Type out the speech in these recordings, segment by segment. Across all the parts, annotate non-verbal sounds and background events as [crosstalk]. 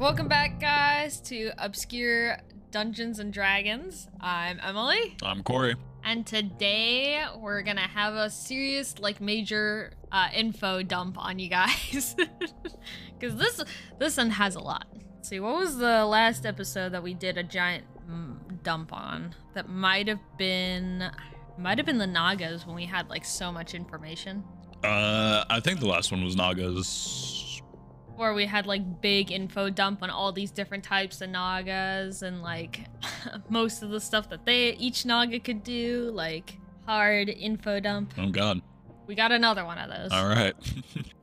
Welcome back, guys, to Obscure Dungeons and Dragons. I'm Emily, I'm Corey. and today we're gonna have a serious, like, major uh, info dump on you guys, [laughs] because this this one has a lot. Let's see, what was the last episode that we did a giant mm, dump on? That might have been, might have been the Nagas when we had like so much information. Uh, I think the last one was Naga's. Where we had like big info dump on all these different types of nagas and like [laughs] most of the stuff that they each naga could do like hard info dump. Oh God! we got another one of those. All right.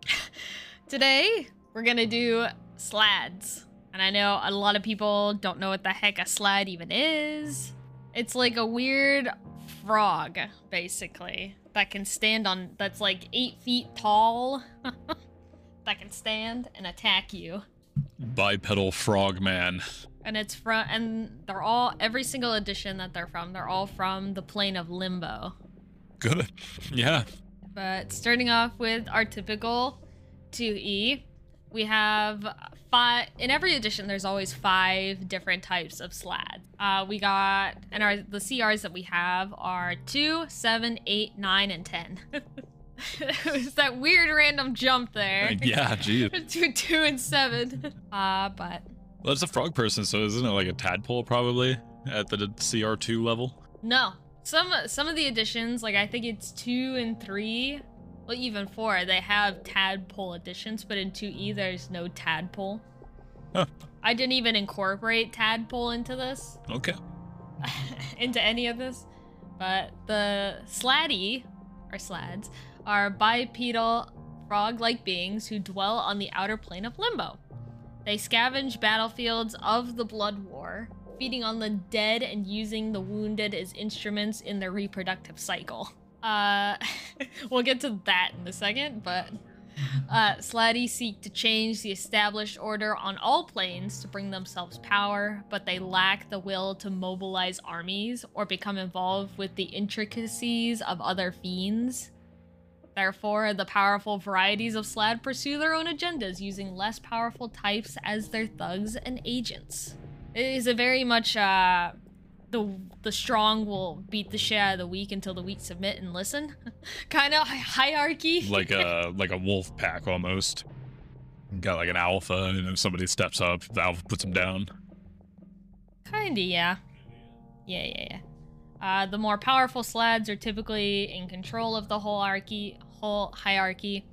[laughs] today we're gonna do slaads. And i know a lot of people don't know what the heck a slaad even is. It's like a weird frog basically that can stand on that's like eight feet tall [laughs] that can stand and attack you Bipedal frogman. and it's from and they're all every single edition that they're from they're all from the plane of limbo Good. [laughs] Yeah. but starting off with our typical 2e we have five in every edition there's always five different types of slaad uh, we got and our the crs that we have are 2 7 8 9 and 10 [laughs] [laughs] it was that weird random jump there [laughs] Yeah. Gee. [laughs] to 2 and 7 uh but Well, it's a frog person, so isn't it like a tadpole probably at the CR2 level? No. Some some of the editions, like I think it's two and three, well even four, they have tadpole editions, but in 2E there's no tadpole. Huh. I didn't even incorporate tadpole into this, Okay. into any of this. But the slaadi or slaads, are bipedal frog-like beings who dwell on the outer plane of limbo. They scavenge battlefields of the Blood War, feeding on the dead and using the wounded as instruments in their reproductive cycle. Uh, [laughs] we'll get to that in a second, but uh, Slaadi seek to change the established order on all planes to bring themselves power, but they lack the will to mobilize armies or become involved with the intricacies of other fiends. Therefore, the powerful varieties of Slaad pursue their own agendas using less powerful types as their thugs and agents. It is a very much uh, the the strong will beat the shit out of the weak until the weak submit and listen, [laughs] kind of hierarchy. Like a [laughs] like a wolf pack almost. Got like an alpha, and if somebody steps up, the alpha puts him down. Kinda, yeah. Yeah, yeah, yeah. Uh, the more powerful slaads are typically in control of the whole hierarchy, whole hierarchy,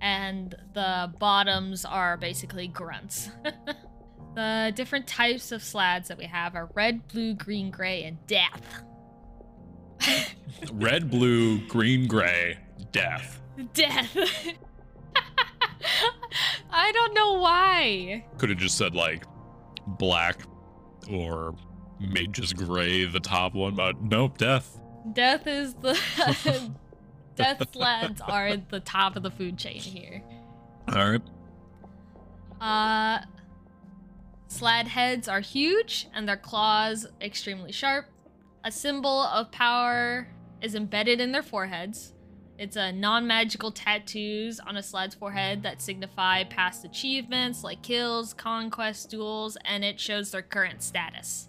and the bottoms are basically grunts. [laughs] the different types of slaads that we have are red, blue, green, gray, and death. [laughs] Red, blue, green, gray, death. Death. [laughs] I don't know why. Could have just said like black or made just gray the top one, but nope, death. Death is the death slaads are at the top of the food chain here. All right. Uh slaad heads are huge and their claws extremely sharp. A symbol of power is embedded in their foreheads. It's a non-magical tattoos on a slaad's forehead that signify past achievements like kills, conquest, duels, and it shows their current status.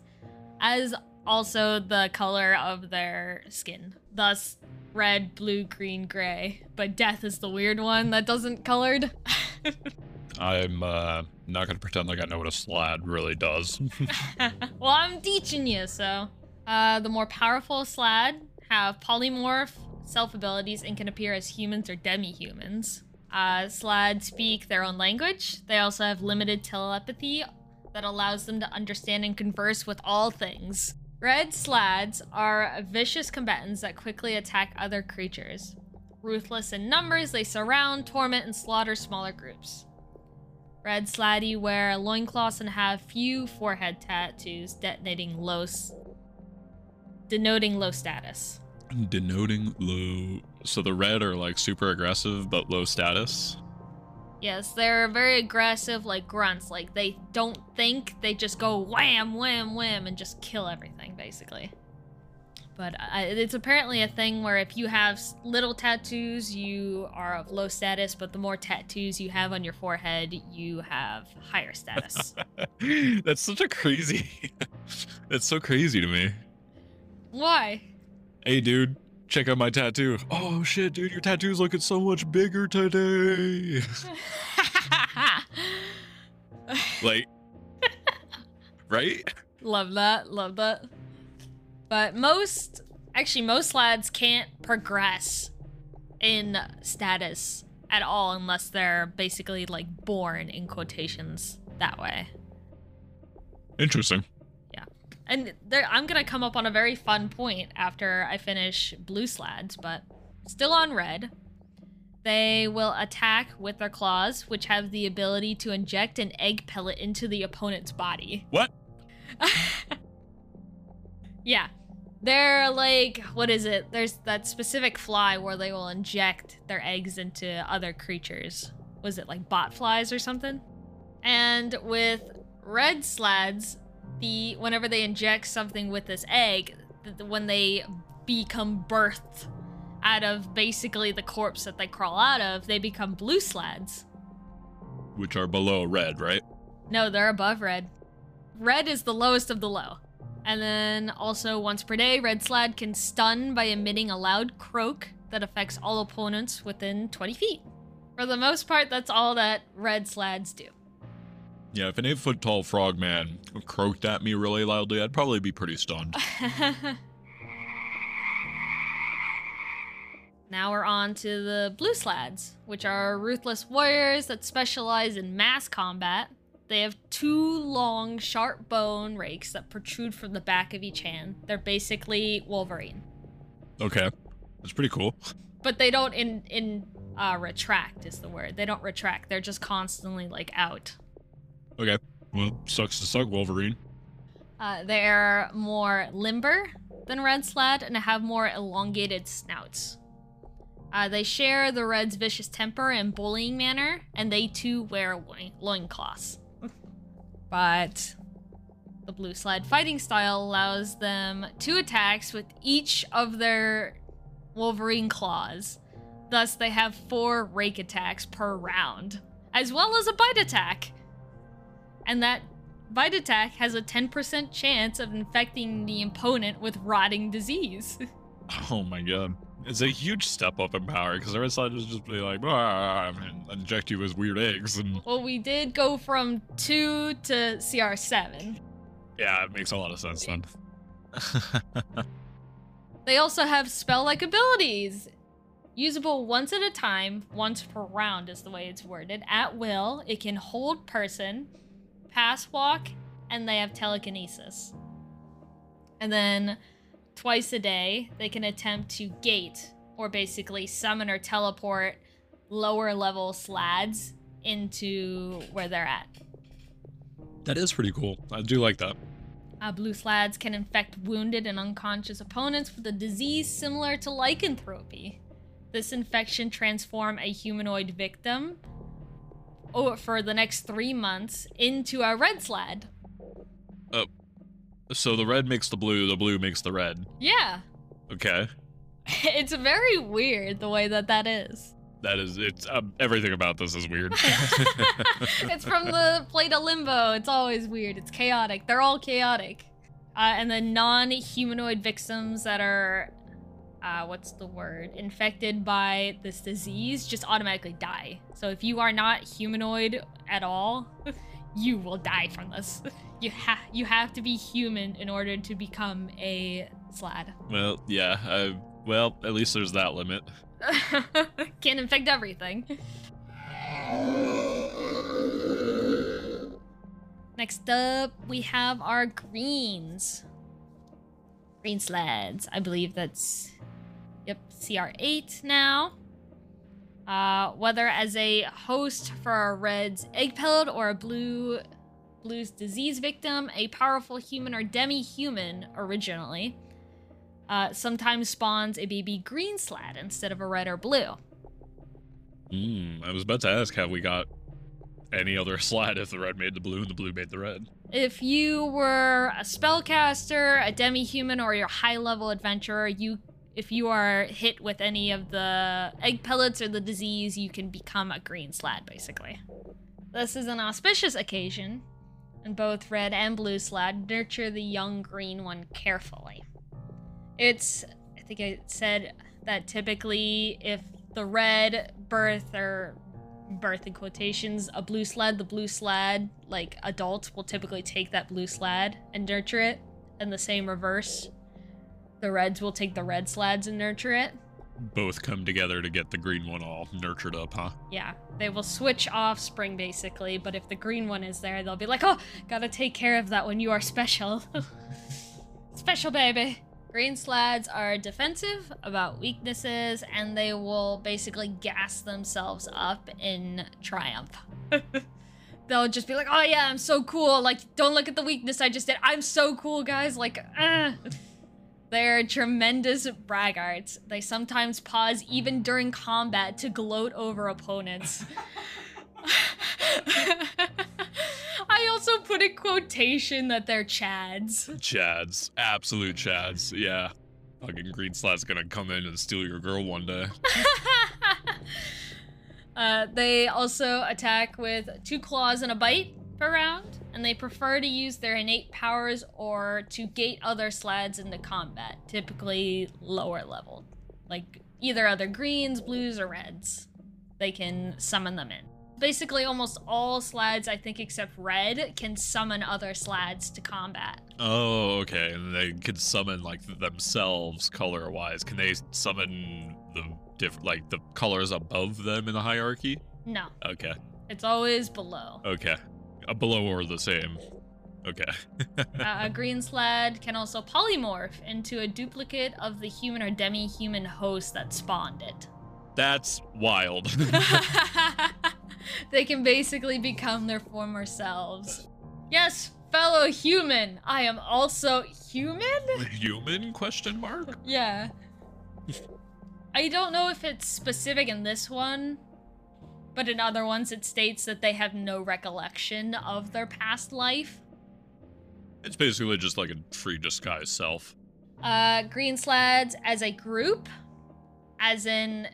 As also the color of their skin. Thus red, blue, green, gray. But death is the weird one that doesn't colored. [laughs] I'm uh, not gonna pretend like I know what a slaad really does. [laughs] well, I'm teaching you, so. Uh, the more powerful Slaad have polymorph self abilities and can appear as humans or demi humans. Uh, Slaad speak their own language. They also have limited telepathy that allows them to understand and converse with all things. Red Slaads are vicious combatants that quickly attack other creatures. Ruthless in numbers, they surround, torment, and slaughter smaller groups. Red Slaadi wear loincloths and have few forehead tattoos, detonating low, denoting low status. Denoting low. So the red are like super aggressive but low status. Yes, they're very aggressive, like grunts. Like they don't think; they just go wham, wham, wham, and just kill everything, basically. But uh, it's apparently a thing where if you have little tattoos, you are of low status, but the more tattoos you have on your forehead, you have higher status. [laughs] That's such a crazy. [laughs] That's so crazy to me. Why? Hey, dude, check out my tattoo. Oh shit, dude, your tattoo's looking so much bigger today. [laughs] like, right? love that, love that. But most, actually, most slaads can't progress in status at all unless they're basically like born in quotations that way. Interesting. And there, I'm gonna come up on a very fun point after I finish blue slaads, but still on red. They will attack with their claws, which have the ability to inject an egg pellet into the opponent's body. What? [laughs] yeah. They're like, what is it? There's that specific fly where they will inject their eggs into other creatures. Was it like bot flies or something? And with red slaads, the whenever they inject something with this egg, th- th- when they become birthed out of basically the corpse that they crawl out of, they become blue slaads. Which are below red, right? No, they're above red. Red is the lowest of the low. And then also once per day, red slaad can stun by emitting a loud croak that affects all opponents within 20 feet. For the most part, that's all that red slaads do. Yeah, if an eight foot tall frogman croaked at me really loudly, I'd probably be pretty stunned. [laughs] now we're on to the blue slaads, which are ruthless warriors that specialize in mass combat. They have two long, sharp bone rakes that protrude from the back of each hand. They're basically Wolverine. Okay. That's pretty cool. But they don't in in uh retract is the word. They don't retract. They're just constantly like out. Okay. Well, sucks to suck, Wolverine. Uh, they're more limber than red Slaad and have more elongated snouts. Uh, they share the red's vicious temper and bullying manner, and they too wear loin- loincloths. but the blue Slaad fighting style allows them two attacks with each of their Wolverine claws. Thus, they have four rake attacks per round, as well as a bite attack. And that bite attack has a 10% chance of infecting the opponent with rotting disease. [laughs] Oh my god. It's a huge step up in power because the red side just be like, "Ah," and inject you with weird eggs. And well, we did go from 2 to CR7. yeah, it makes a lot of sense then. [laughs] They also have spell like abilities. Usable once at a time, once per round is the way it's worded. At will, it can hold person, pass walk, and they have telekinesis. And then twice a day, they can attempt to gate or basically summon or teleport lower level slaads into where they're at. that is pretty cool. I do like that. Uh, blue slaads can infect wounded and unconscious opponents with a disease similar to lycanthropy. This infection transform a humanoid victim oh, for the next three months into a red slaad. So the red makes the blue, the blue makes the red. Yeah, Okay. [laughs] it's very weird the way that that is. That is, it's um, everything about this is weird. [laughs] it's from the plate of limbo. It's always weird. It's chaotic. They're all chaotic. Uh, and the non-humanoid victims that are, uh, what's the word, infected by this disease just automatically die. So if you are not humanoid at all, [laughs] you will die from this. [laughs] You have you have to be human in order to become a slaad. well, yeah. I, well, at least there's that limit. [laughs] Can't infect everything. Next up, we have our greens. Green slaads. I believe that's, yep, CR8 now. Uh, whether as a host for a red's egg pellet or a blue blue's disease victim, a powerful human or demi-human originally uh, sometimes spawns a baby green slaad instead of a red or blue. Hmm. I was about to ask, have we got any other [laughs] slaad if the red made the blue and the blue made the red. If you were a spellcaster, a demi-human, or your high-level adventurer, you if you are hit with any of the egg pellets or the disease, you can become a green slaad, basically. This is an auspicious occasion, and both red and blue slaad nurture the young green one carefully. It's, I think I said that typically if the red birth or birth in quotations a blue slaad the blue slaad like adults will typically take that blue slaad and nurture it and the same reverse the reds will take the red slaads and nurture it. Both come together to get the green one all nurtured up, huh? yeah they will switch offspring basically but if the green one is there they'll be like oh gotta take care of that one. you are special. [laughs] Special baby. Green slaads are defensive about weaknesses and they will basically gas themselves up in triumph. [laughs] They'll just be like oh yeah i'm so cool. Like don't look at the weakness i just did. I'm so cool guys. Like ah. They're tremendous braggarts. They sometimes pause even during combat to gloat over opponents. [laughs] I also put in quotation that they're chads. Chads. Absolute chads. Yeah. Fucking green slaad's gonna come in and steal your girl one day. [laughs] uh, they also attack with two claws and a bite per round, and they prefer to use their innate powers or to gate other slaads into combat, typically lower level. Like either other greens, blues, or reds. They can summon them in. Basically, almost all slaads, I think, except red, can summon other slaads to combat. Oh, okay. And they could summon like themselves color wise. Can they summon the different like the colors above them in the hierarchy? No, Okay. it's always below. Okay. Uh, below or the same. Okay. [laughs] uh, a green slaad can also polymorph into a duplicate of the human or demi-human host that spawned it. [laughs] That's wild. [laughs] they can basically become their former selves. Yes, fellow human, I am also human? Human question mark? Yeah. I don't know if it's specific in this one, but in other ones it states that they have no recollection of their past life. It's basically just like a free disguise self. Uh, green slaads as a group, as in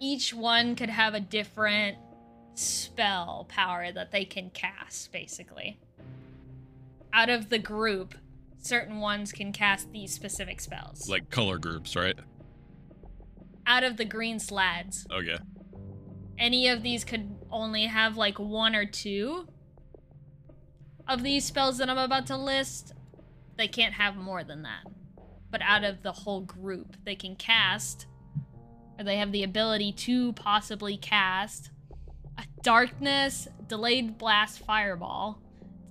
each one could have a different spell power that they can cast, basically. Out of the group, certain ones can cast these specific spells. Like color groups, right? Out of the green slaads, Okay. Any of these could only have like one or two of these spells that I'm about to list. They can't have more than that. But out of the whole group, they can cast, or they have the ability to possibly cast a darkness, delayed blast fireball,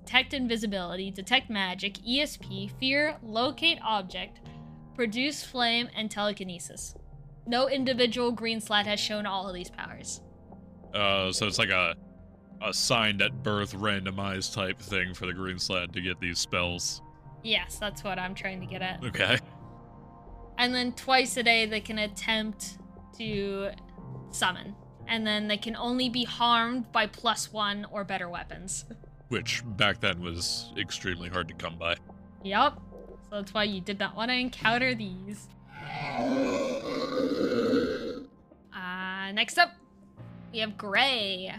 detect invisibility, detect magic, ESP, fear, locate object, produce flame, and telekinesis. No individual green slaad has shown all of these powers. Uh, so it's like a a signed at birth randomized type thing for the green slaad to get these spells. Yes, that's what I'm trying to get at. Okay. And then twice a day they can attempt to summon. And then they can only be harmed by plus one or better weapons. Which back then was extremely hard to come by. Yep. So that's why you did not want to encounter these. Uh, next up, we have Gray.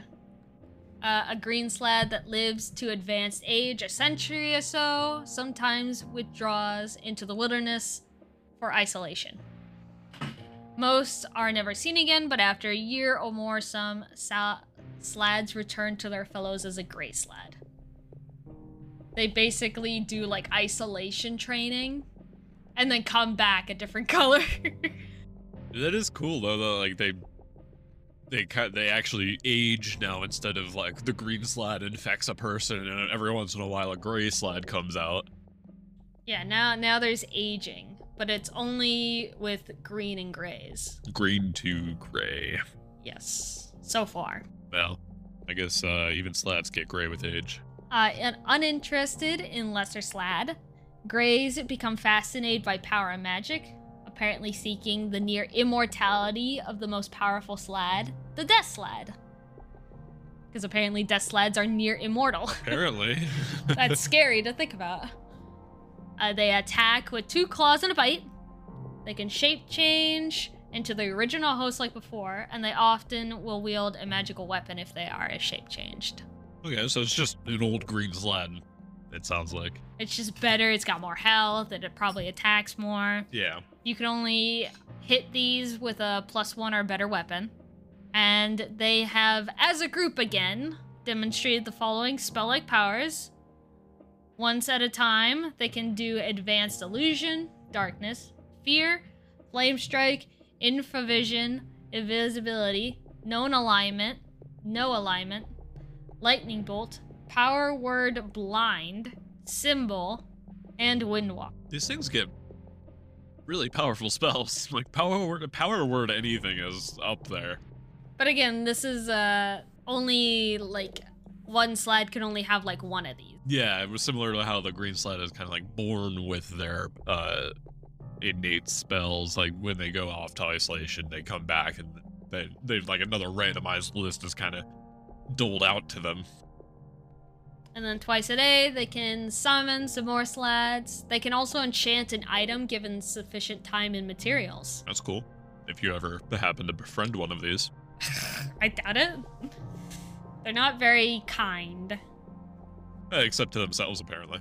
Uh, a green slaad that lives to advanced age, a century or so, sometimes withdraws into the wilderness for isolation. Most are never seen again, but after a year or more, some sal- slaads return to their fellows as a gray slaad. They basically do like isolation training and then come back a different [laughs] color. That is cool though. Though, like they, they they actually age now instead of like the green slaad infects a person and every once in a while a gray slaad comes out. yeah, now now there's aging, but it's only with green and grays. Green to gray. Yes, so far. Well, I guess uh, even slaads get gray with age. Uh, and uninterested in lesser slaad, grays become fascinated by power and magic, apparently seeking the near immortality of the most powerful slaad, the Death Slaad. because apparently death slaads are near immortal. [laughs] Apparently. [laughs] That's scary to think about. Uh, they attack with two claws and a bite. They can shape change into the original host like before, and they often will wield a magical weapon if they are shape changed. okay, so it's just an old green slaad. It sounds like. It's just better, it's got more health, and it probably attacks more. Yeah. You can only hit these with a plus one or better weapon. And they have, as a group again, demonstrated the following spell like powers. Once at a time, they can do Advanced Illusion, Darkness, Fear, Flame Strike, Infravision, Invisibility, Known Alignment, No Alignment, Lightning Bolt, Power Word Blind, Symbol, and Windwalk. These things get really powerful [laughs] spells. Like power word power word anything is up there. But again, this is uh only like one slaad can only have like one of these. Yeah, it was similar to how the green slaad is kind of like born with their uh innate spells. Like when they go off to isolation, they come back and they they've like another randomized list is kind of doled out to them. And then twice a day, they can summon some more slaads. They can also enchant an item given sufficient time and materials. That's cool. If you ever happen to befriend one of these. I doubt it. They're not very kind. Eh, Except to themselves, apparently.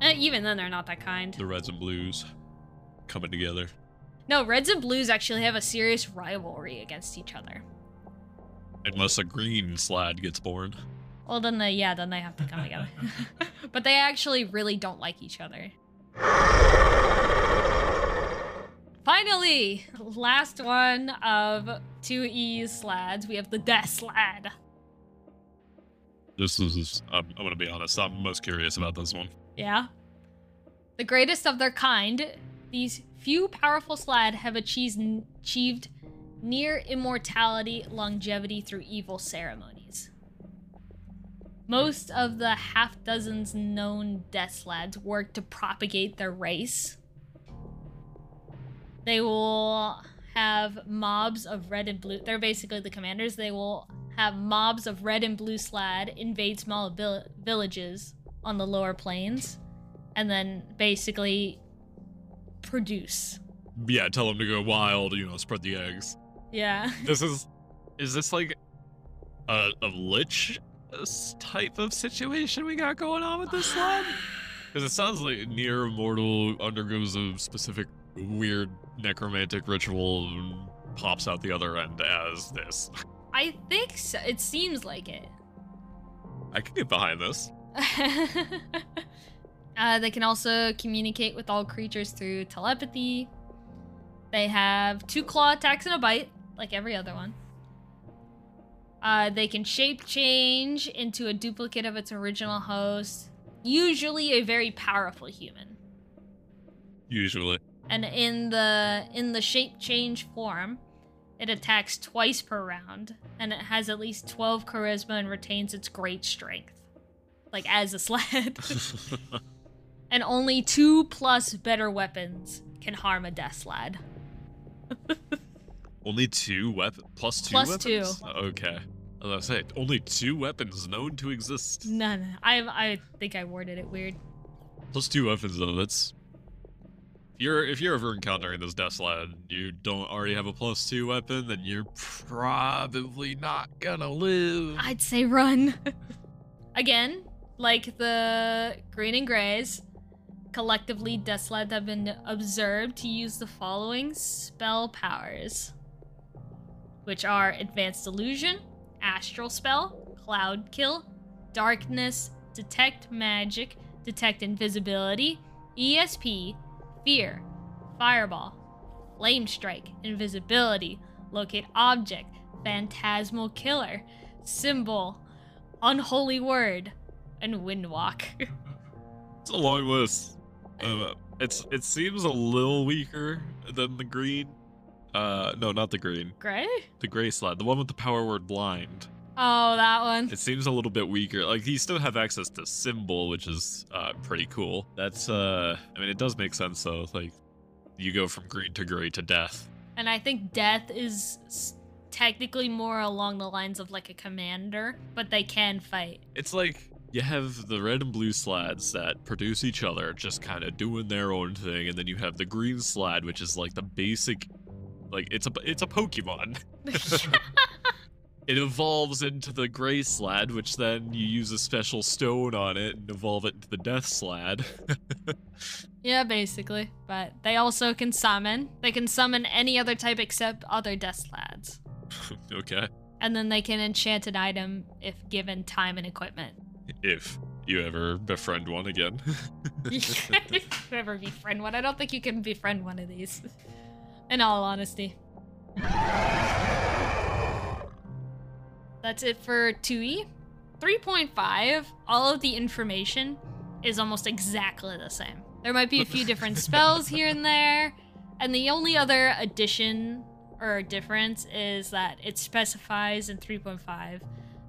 Eh, even then, they're not that kind. The reds and blues coming together. No, reds and blues actually have a serious rivalry against each other. Unless a green slaad gets born. Well, then they, yeah, then they have to come together. [laughs] but they actually really don't like each other. Finally, last one of 2E slaads. We have the Death Slaad. This is, I'm, I'm gonna be honest, I'm most curious about this one. Yeah. The greatest of their kind, these few powerful slaad have achieved, achieved near immortality longevity through evil ceremonies. Most of the half dozens known death slaads work to propagate their race. They will have mobs of red and blue. They're basically the commanders. They will have mobs of red and blue slaad invade small vil- villages on the lower planes and then basically produce. Yeah, tell them to go wild, you know, spread the eggs. Yeah. This is, is this like a, a lich type of situation we got going on with this slaad? [sighs] Because it sounds like near immortal undergoes a specific weird necromantic ritual and pops out the other end as this. I think so. It seems like it. I can get behind this. [laughs] uh, they can also communicate with all creatures through telepathy. They have two claw attacks and a bite, like every other one. Uh, they can shape change into a duplicate of its original host, usually a very powerful human. Usually. And in the in the shape change form, it attacks twice per round, and it has at least 12 charisma and retains its great strength. Like as a slaad. [laughs] [laughs] and only two plus better weapons can harm a death slaad. [laughs] only two weapons plus two Plus two. weapons? Okay. As I say only two weapons known to exist. None. I I think I worded it weird. Plus two weapons though, that's if you're if you're ever encountering this death you don't already have a plus two weapon, then you're probably not gonna live. I'd say run. [laughs] Again, like the green and grays, collectively death have been observed to use the following spell powers, which are Advanced Illusion, Astral Spell, Cloud Kill, Darkness, Detect Magic, Detect Invisibility, ESP, Fear, Fireball, Flame Strike, Invisibility, Locate Object, Phantasmal Killer, Symbol, Unholy Word, and Windwalk. [laughs] It's a long list. Uh, it's it seems a little weaker than the green. Uh, no, not the green. Gray? The gray slaad, the one with the power word blind. Oh, that one. It seems a little bit weaker. Like you still have access to symbol, which is uh, pretty cool. That's uh, I mean, it does make sense though. Like you go from green to gray to death. And I think death is technically more along the lines of like a commander, but they can fight. It's like you have the red and blue slaads that produce each other, just kind of doing their own thing, and then you have the green slaad, which is like the basic, like it's a it's a Pokemon. [laughs] it evolves into the gray slaad, which then you use a special stone on it and evolve it into the death slaad. [laughs] yeah, basically. But they also can summon. They can summon any other type except other death slaads. okay. And then they can enchant an item if given time and equipment. If you ever befriend one again. [laughs] if you ever befriend one. I don't think you can befriend one of these. In all honesty. That's it for 2E. 3.5, all of the information is almost exactly the same. There might be a few different [laughs] spells here and there, and the only other addition or difference is that it specifies in 3.5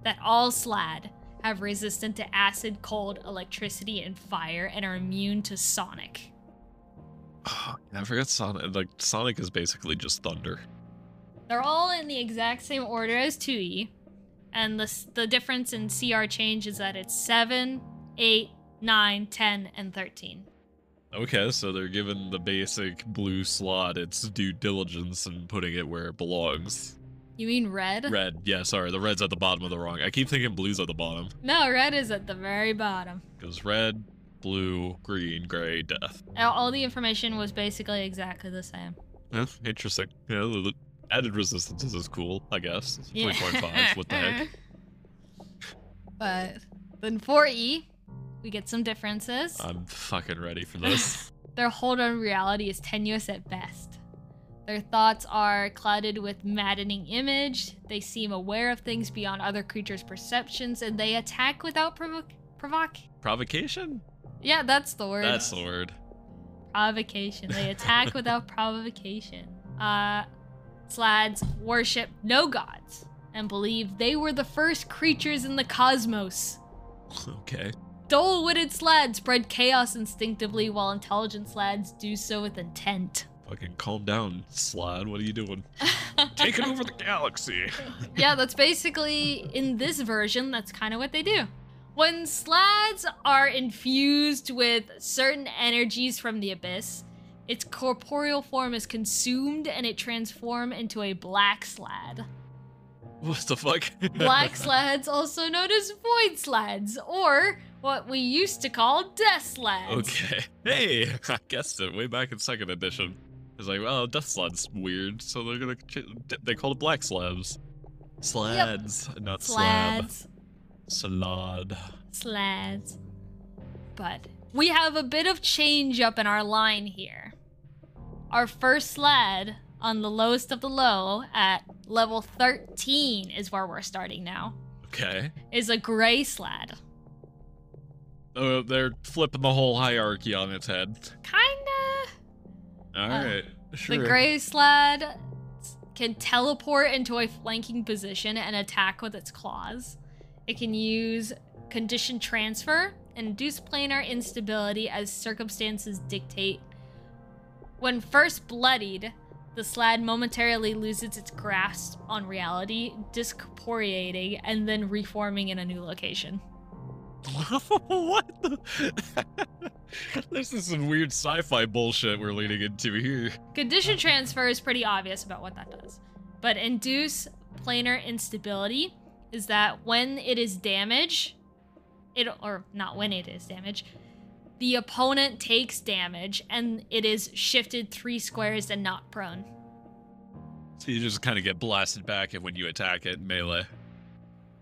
that all slaad have resistant to acid, cold, electricity, and fire and are immune to sonic. Oh, [sighs] I forgot Sonic. Like Sonic is basically just thunder. They're all in the exact same order as 2E, and the, the difference in CR change is that it's 7, 8, 9, 10, and 13. Okay, so they're given the basic blue slaad its due diligence and putting it where it belongs. You mean red? Red, yeah, sorry, the red's at the bottom of the wrong. I keep thinking blue's at the bottom. No, red is at the very bottom. Goes red, blue, green, gray, death. All the information was basically exactly the same. Yeah, interesting. Yeah, the added resistances is cool, I guess. Yeah. 3.5, what the heck? [laughs] But then 4E, we get some differences. I'm fucking ready for this. [laughs] Their hold on reality is tenuous at best. Their thoughts are clouded with maddening image. They seem aware of things beyond other creatures' perceptions, and they attack without provo- provoc. Provocation? Yeah, that's the word. That's the word. provocation. They attack without [laughs] provocation. Uh, Slaads worship no gods and believe they were the first creatures in the cosmos. Okay. Dull witted Slaads spread chaos instinctively, while intelligent Slaads do so with intent. Fucking calm down, Slaad. What are you doing? [laughs] Taking over the galaxy. yeah, that's basically in this version, that's kind of what they do. When Slaads are infused with certain energies from the abyss, its corporeal form is consumed and it transforms into a black slaad. What the fuck? Black [laughs] slaads, also known as void slaads, or what we used to call death slads. Okay. Hey, [laughs] I guessed it way back in second edition. It's like, well, Death Slaad's weird, so they're gonna ch- they call it Black Slabs. Slaads, not slab. Salad. Slaads. But we have a bit of change up in our line here. Our first slaad on the lowest of the low at level 13 is where we're starting now. Okay. Is a gray slaad. Oh, they're flipping the whole hierarchy on its head. Kinda. All Uh, right, sure. The gray slaad can teleport into a flanking position and attack with its claws. It can use condition transfer and induce planar instability as circumstances dictate. When first bloodied, the slaad momentarily loses its grasp on reality, discorporeating and then reforming in a new location. [laughs] what the? [laughs] this is some weird sci-fi bullshit we're leading into here. Condition transfer is pretty obvious about what that does. But induce planar instability is that when it is damage, it or not when it is damage, the opponent takes damage and it is shifted three squares and not prone. So you just kind of get blasted back when you attack it melee.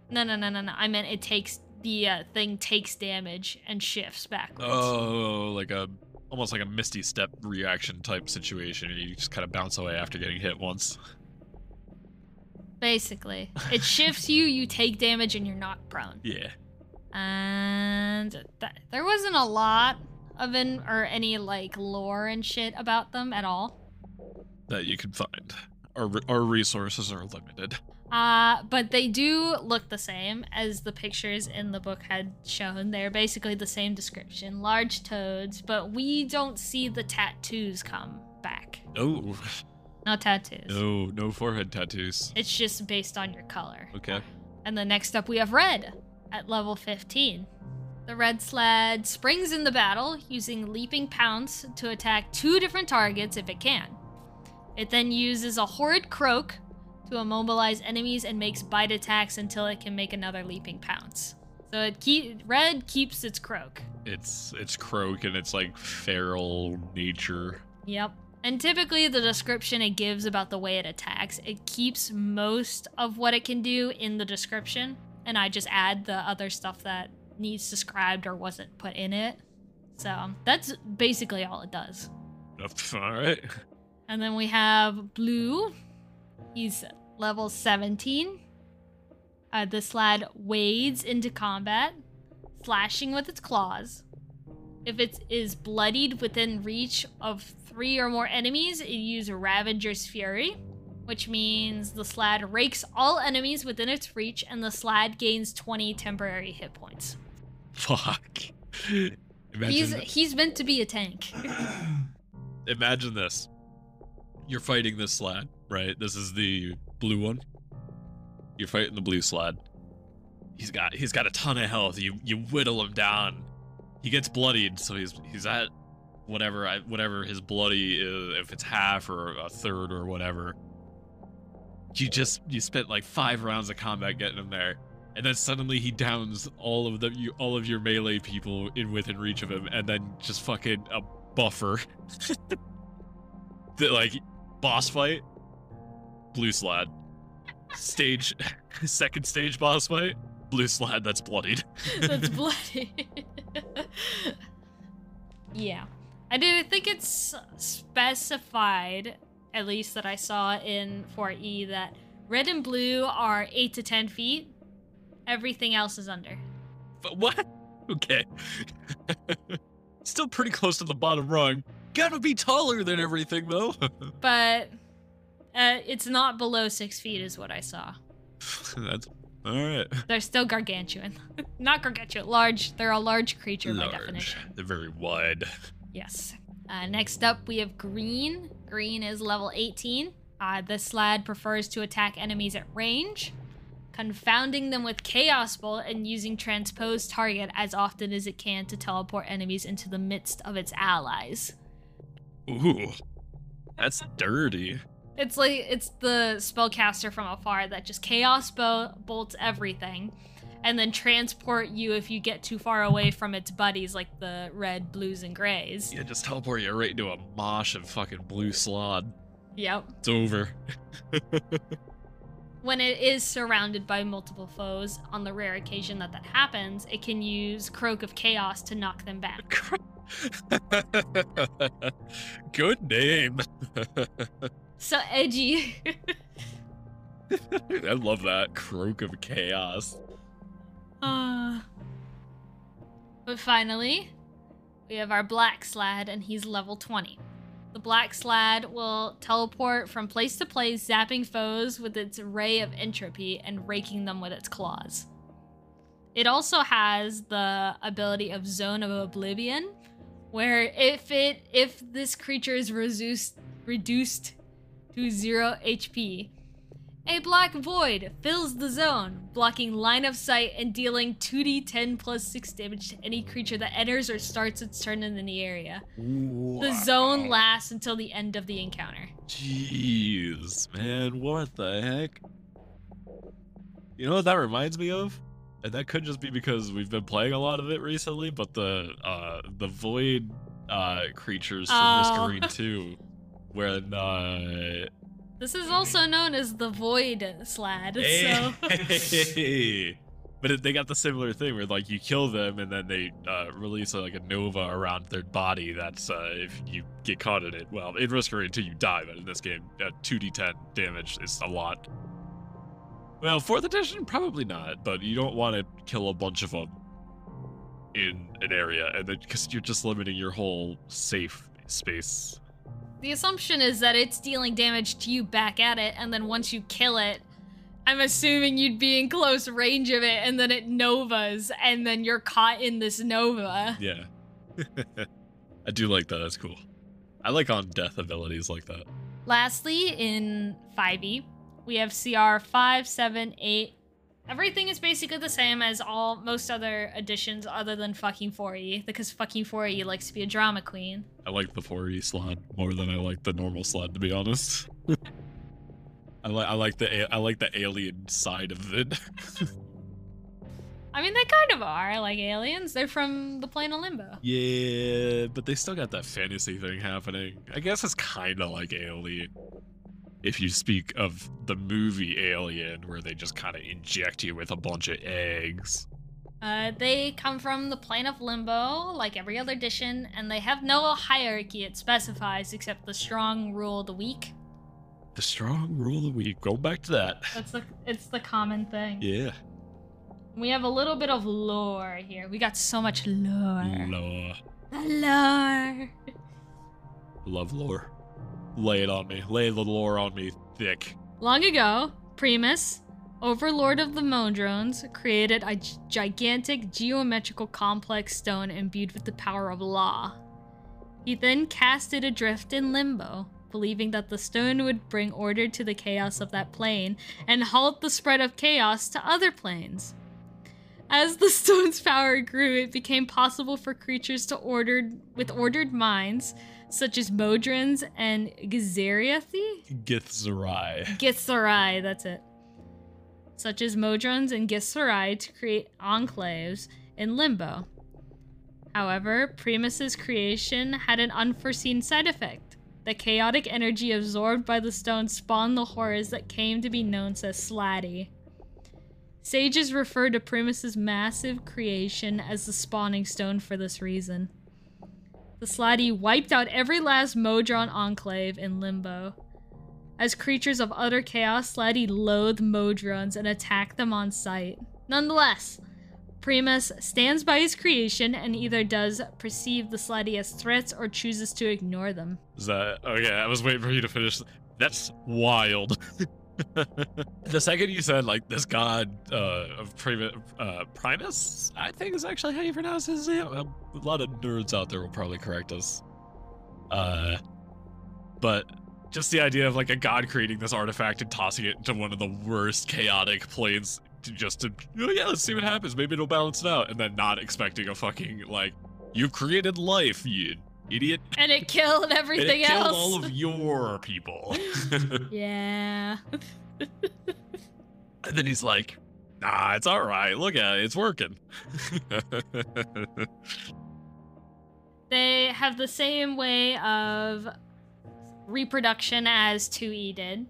No, no, no, no, no. I meant it takes the uh, thing takes damage and shifts backwards. Oh, like a almost like a misty step reaction type situation. You just kind of bounce away after getting hit once. [laughs] Basically, it shifts you, you take damage, and you're not prone. Yeah. and th- there wasn't a lot of an or any like lore and shit about them at all. That you can find. Our our resources are limited. Uh, but they do look the same as the pictures in the book had shown. They're basically the same description, large toads, but we don't see the tattoos come back. Oh. No tattoos. No, no forehead tattoos. It's just based on your color. Okay. And then next up we have red at level 15. The red slaad springs in the battle using leaping pounce to attack two different targets if it can. It then uses a horrid croak to immobilize enemies and makes bite attacks until it can make another leaping pounce. So it keep red keeps its croak. It's it's croak and it's like feral nature. Yep. And typically, the description it gives about the way it attacks, it keeps most of what it can do in the description, and I just add the other stuff that needs described or wasn't put in it. So that's basically all it does. All right. And then we have Blue. He's level 17. Uh, this slaad wades into combat, slashing with its claws. If it is bloodied within reach of three or more enemies, it uses Ravager's Fury, which means the Slaad rakes all enemies within its reach and the Slaad gains 20 temporary hit points. Fuck. He's, Imagine, he's meant to be a tank. [coughs] imagine this. You're fighting this slaad, right? This is the blue one. You're fighting the blue slaad. He's got he's got a ton of health. You you whittle him down. He gets bloodied, so he's he's at whatever I, whatever his bloody is, if it's half or a third or whatever. You just you spent like five rounds of combat getting him there, and then suddenly he downs all of the you all of your melee people in within reach of him, and then just fucking a buffer. [laughs] the like boss fight, blue slaad. Stage [laughs] second stage boss fight, blue slaad that's bloodied. [laughs] That's bloody. [laughs] yeah. I do think it's specified, at least that I saw in 4E, that red and blue are 8 to 10 feet. Everything else is under. But what? [laughs] Okay. [laughs] Still pretty close to the bottom rung. Gotta be taller than everything though. But uh, it's not below 6 feet, is what I saw. that's all right. [laughs] They're still gargantuan. [laughs] not gargantuan, large. They're a large creature by Large. definition. They're very wide. [laughs] Yes. Uh, next up, we have Green. Green is level 18. Uh, this slaad prefers to attack enemies at range, confounding them with Chaos Bolt and using Transpose Target as often as it can to teleport enemies into the midst of its allies. Ooh. That's dirty. It's like it's the spellcaster from afar that just Chaos Bo- bolts everything, and then transport you if you get too far away from its buddies, like the red, blues, and grays. Yeah, just teleport you right into a mosh of fucking blue slaad. Yep. It's over. [laughs] when it is surrounded by multiple foes, on the rare occasion that that happens, it can use Croak of Chaos to knock them back. [laughs] Good name. [laughs] So edgy. [laughs] I love that. Croak of Chaos. [laughs] Uh, but finally, we have our Black Slaad, and he's level 20. The Black Slaad will teleport from place to place, zapping foes with its ray of entropy and raking them with its claws. It also has the ability of Zone of Oblivion, where if it if this creature is reduced reduced to zero HP, a black void fills the zone, blocking line of sight and dealing 2d10 plus 6 damage to any creature that enters or starts its turn in the area. The zone lasts until the end of the encounter. Jeez, man, what the heck? You know what that reminds me of? And that could just be because we've been playing a lot of it recently, but the uh the void uh creatures from Oh. Risk of Rain 2 when uh This is also known as the Void Slaad, so. Hey. [laughs] But they got the similar thing where like you kill them and then they uh, release uh, like a nova around their body. That's uh, if you get caught in it. Well, in Risk 2 you die, but in this game, uh, 2d10 damage is a lot. Well, fourth edition probably not, but you don't want to kill a bunch of them in an area, and then because you're just limiting your whole safe space. The assumption is that it's dealing damage to you back at it, and then once you kill it, I'm assuming you'd be in close range of it, and then it novas, and then you're caught in this nova. Yeah, [laughs] I do like that. That's cool. I like on death abilities like that. Lastly, in 5e, we have CR 5, 7, 8. Everything is basically the same as all most other editions other than fucking 4e, because fucking 4e likes to be a drama queen. I like the 4E slaad more than I like the normal slaad, to be honest. [laughs] I like I like the I like the alien side of it. I mean, they kind of are like aliens. They're from the plane of limbo. yeah, but they still got that fantasy thing happening. I guess it's kind of like Alien. If you speak of the movie Alien, where they just kind of inject you with a bunch of eggs. Uh, they come from the plane of limbo, like every other edition, and they have no hierarchy it specifies except the strong rule the weak. The strong rule of the week. Go back to that. That's the it's the common thing. Yeah. We have a little bit of lore here. We got so much lore. Lore. The lore. Love lore. Lay it on me. Lay the lore on me thick. Long ago, Primus, overlord of the Modrons, created a gigantic geometrical complex stone imbued with the power of law. He then cast it adrift in limbo, believing that the stone would bring order to the chaos of that plane and halt the spread of chaos to other planes. As the [laughs] stone's power grew, it became possible for creatures to ordered with ordered minds, such as Modrons and Gazariathi, Githzerai. Githzerai, that's it. Such as Modrons and Githzerai to create enclaves in Limbo. However, Primus's creation had an unforeseen side effect. The chaotic energy absorbed by the stone spawned the horrors that came to be known as Slaadi. Sages refer to Primus's massive creation as the spawning stone for this reason. The Slaadi wiped out every last Modron enclave in Limbo. As creatures of utter chaos, Slaadi loathe Modrons and attack them on sight. Nonetheless, Primus stands by his creation and either does perceive the Slaadi as threats or chooses to ignore them. Is that okay? I was waiting for you to finish. That's wild. [laughs] the second you said like this god uh, of Primus, uh, Primus, I think is actually how you pronounce his name. A lot of nerds out there will probably correct us. Uh, but just the idea of like a god creating this artifact and tossing it into one of the worst chaotic planes to just to oh yeah, let's see what happens. Maybe it'll balance it out, and then not expecting a fucking like you created life, you idiot. And it killed [laughs] And it everything killed else. all of your people. [laughs] yeah. and then he's like, nah, it's all right. Look at it. It's working. [laughs] They have the same way of reproduction as 2E did,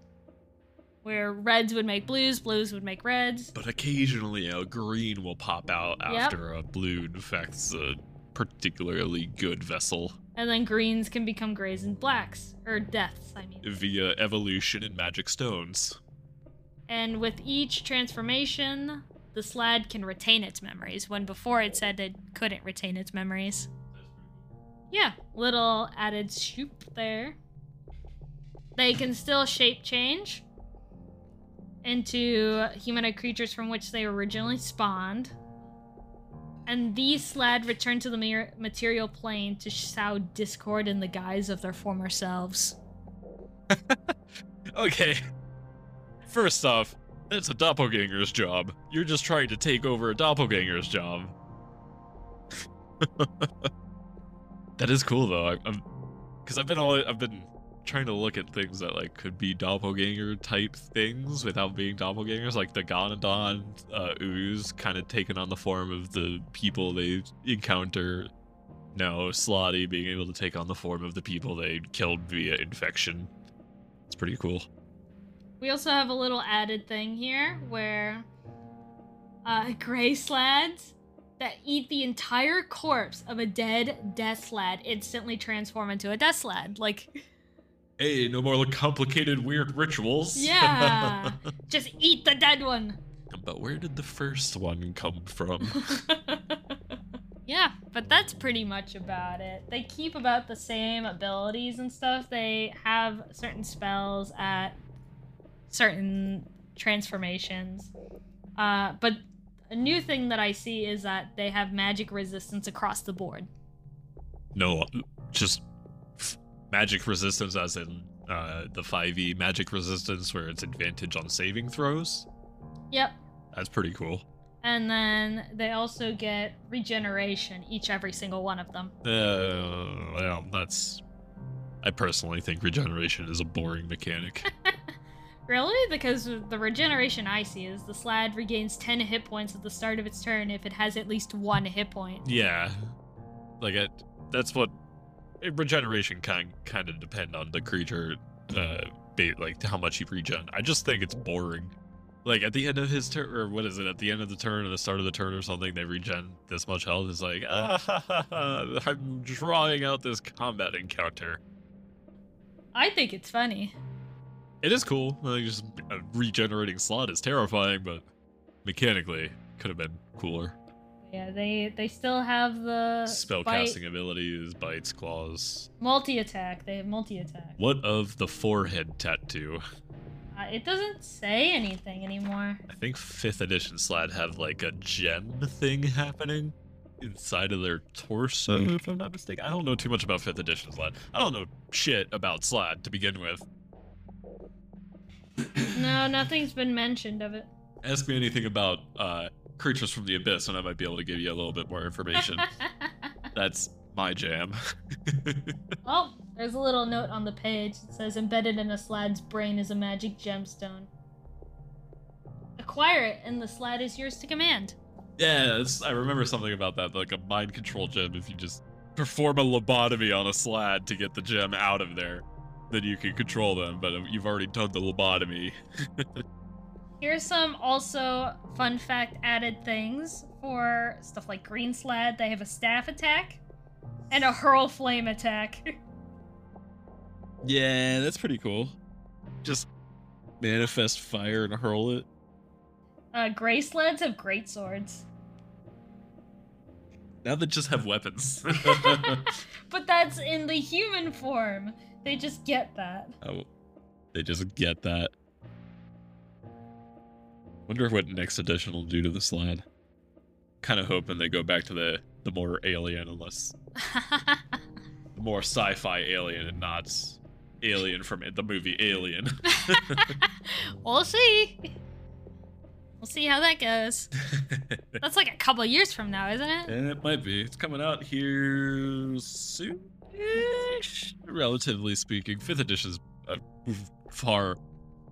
where reds would make blues, blues would make reds. but occasionally a green will pop out Yep. after a blue infects a particularly good vessel And then greens can become grays and blacks, or deaths, I mean. via evolution and magic stones. And with each transformation, the slaad can retain its memories, when before it said it couldn't retain its memories. Yeah, little added shoop there. They can still shape change into humanoid creatures from which they originally spawned. And these slaad return to the material plane to sow discord in the guise of their former selves. [laughs] Okay. First off, it's a doppelganger's job. You're just trying to take over a doppelganger's job. [laughs] that is cool though. I, I'm, because I've been all I've been trying to look at things that like could be doppelganger type things without being doppelgangers, like the Ganondon uh, ooze kind of taking on the form of the people they encounter. No, Slaadi being able to take on the form of the people they killed via infection. It's pretty cool. We also have a little added thing here where uh, [laughs] gray slaads that eat the entire corpse of a dead death slaad instantly transform into a death slaad. Like, [laughs] Hey, no more complicated weird rituals. [laughs] yeah, just eat the dead one. but where did the first one come from? [laughs] yeah, but that's pretty much about it. They keep about the same abilities and stuff. They have certain spells at certain transformations. Uh, but a new thing that I see is that they have magic resistance across the board. no, just magic resistance, as in uh, the 5e magic resistance where it's advantage on saving throws. Yep. That's pretty cool. And then they also get regeneration, each every single one of them. Uh, well, that's. I personally think regeneration is a boring mechanic. [laughs] Really? Because the regeneration I see is the Slaad regains 10 hit points at the start of its turn if it has at least one hit point. yeah, like it. That's what regeneration can kind of depend on the creature, uh, ba- like how much he regen. I just think it's boring. Like at the end of his turn, or what is it? At the end of the turn or the start of the turn or something, they regen this much health. It's like, ah, [laughs] I'm drawing out this combat encounter. I think it's funny. It is cool. Like just a regenerating slaad is terrifying, but mechanically could have been cooler. Yeah, they they still have the Spellcasting abilities, bites, claws. multi attack. They have multi attack. What of the forehead tattoo? Uh, it doesn't say anything anymore. I think fifth edition Slaad have like a gem thing happening inside of their torso, if I'm not mistaken. I don't know too much about fifth edition Slaad. I don't know shit about Slaad to begin with. No, nothing's been mentioned of it. Ask me anything about uh, creatures from the abyss, and I might be able to give you a little bit more information. [laughs] That's my jam. [laughs] oh, there's a little note on the page. that says embedded in a slaad's brain is a magic gemstone. Acquire it, and the slaad is yours to command. yeah, it's, I remember something about that, like a mind control gem. If you just perform a lobotomy on a slaad to get the gem out of there, then you can control them. But you've already done the lobotomy. [laughs] Here's some also fun fact added things for stuff like Green Slaad. They have a staff attack and a hurl flame attack. [laughs] yeah, that's pretty cool. Just manifest fire and hurl it. uh, Gray Slaads have great swords. Now they just have weapons. [laughs] [laughs] but that's in the human form. They just get that. Oh, they just get that. Wonder what next edition will do to the slaad. Kind of hoping they go back to the the more alien, unless the [laughs] more sci-fi alien and not alien from the movie Alien. [laughs] we'll see. We'll see how that goes. [laughs] That's like a couple years from now, isn't it? and it might be. It's coming out here soon. Relatively speaking, fifth edition's uh, far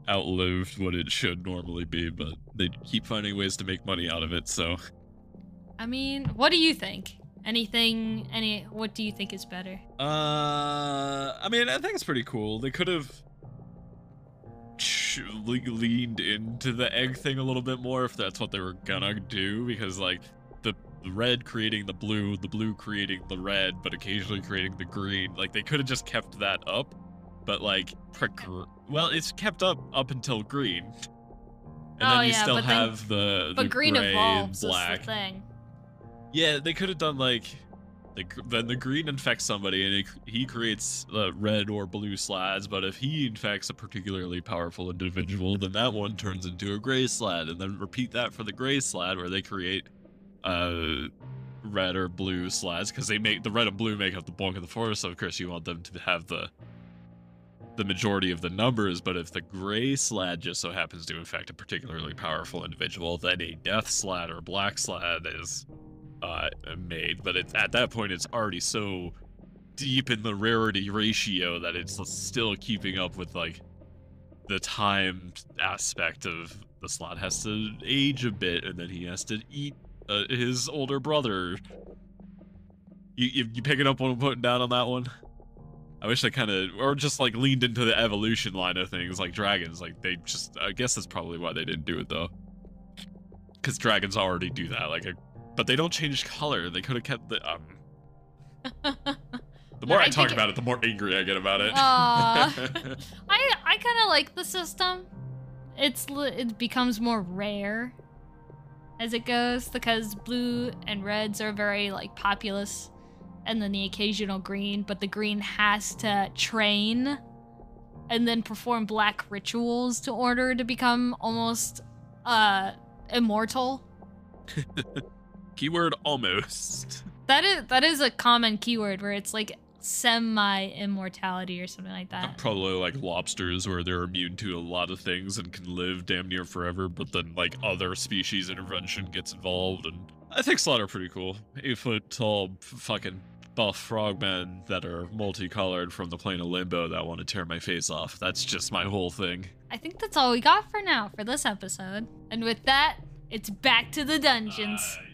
outlived what it should normally be, but they keep finding ways to make money out of it. So I mean, what do you think? Anything? Any? What do you think is better? Uh, I mean, I think it's pretty cool. They could have le- leaned into the egg thing a little bit more if that's what they were gonna do, because like the red creating the blue, the blue creating the red, but occasionally creating the green. Like they could have just kept that up, but like, well, it's kept up up until green. And Oh, then you yeah, still but then- have the, But the green gray evolves. and Is black. the thing. Yeah, they could have done like, the, then the green infects somebody and he, he creates uh, red or blue slaads. But if he infects a particularly powerful individual, then that one turns into a gray slaad, and then repeat that for the gray slaad where they create uh red or blue slaads because they make the red and blue make up the bulk of the forest. So of course you want them to have the the majority of the numbers, but if the gray slaad just so happens to infect a particularly powerful individual, then a death slaad or black slaad is uh, made. But at that point, it's already so deep in the rarity ratio that it's still keeping up with like the time aspect of the slaad has to age a bit, and then he has to eat uh, his older brother. You, you you picking up what I'm putting down on that one? I wish they kind of, or just like leaned into the evolution line of things, like dragons. Like they just, I guess that's probably why they didn't do it though, because dragons already do that. Like, but they don't change color. They could have kept the. Um, [laughs] the more I I, talk about it, the more angry I get about it. Aw. [laughs] I I kind of like the system. It's it becomes more rare as it goes because blue and reds are very like populous, and then the occasional green. But the green has to train and then perform black rituals to order to become almost uh immortal. [laughs] Keyword almost. [laughs] That is that is a common keyword where it's like semi immortality or something like that. Probably like lobsters, where they're immune to a lot of things and can live damn near forever, but then like other species intervention gets involved. And I think slaad are pretty cool. Eight foot tall, fucking buff frogmen that are multicolored from the plane of limbo that want to tear my face off. That's just my whole thing. I think that's all we got for now for this episode. And with that, it's back to the dungeons. Uh,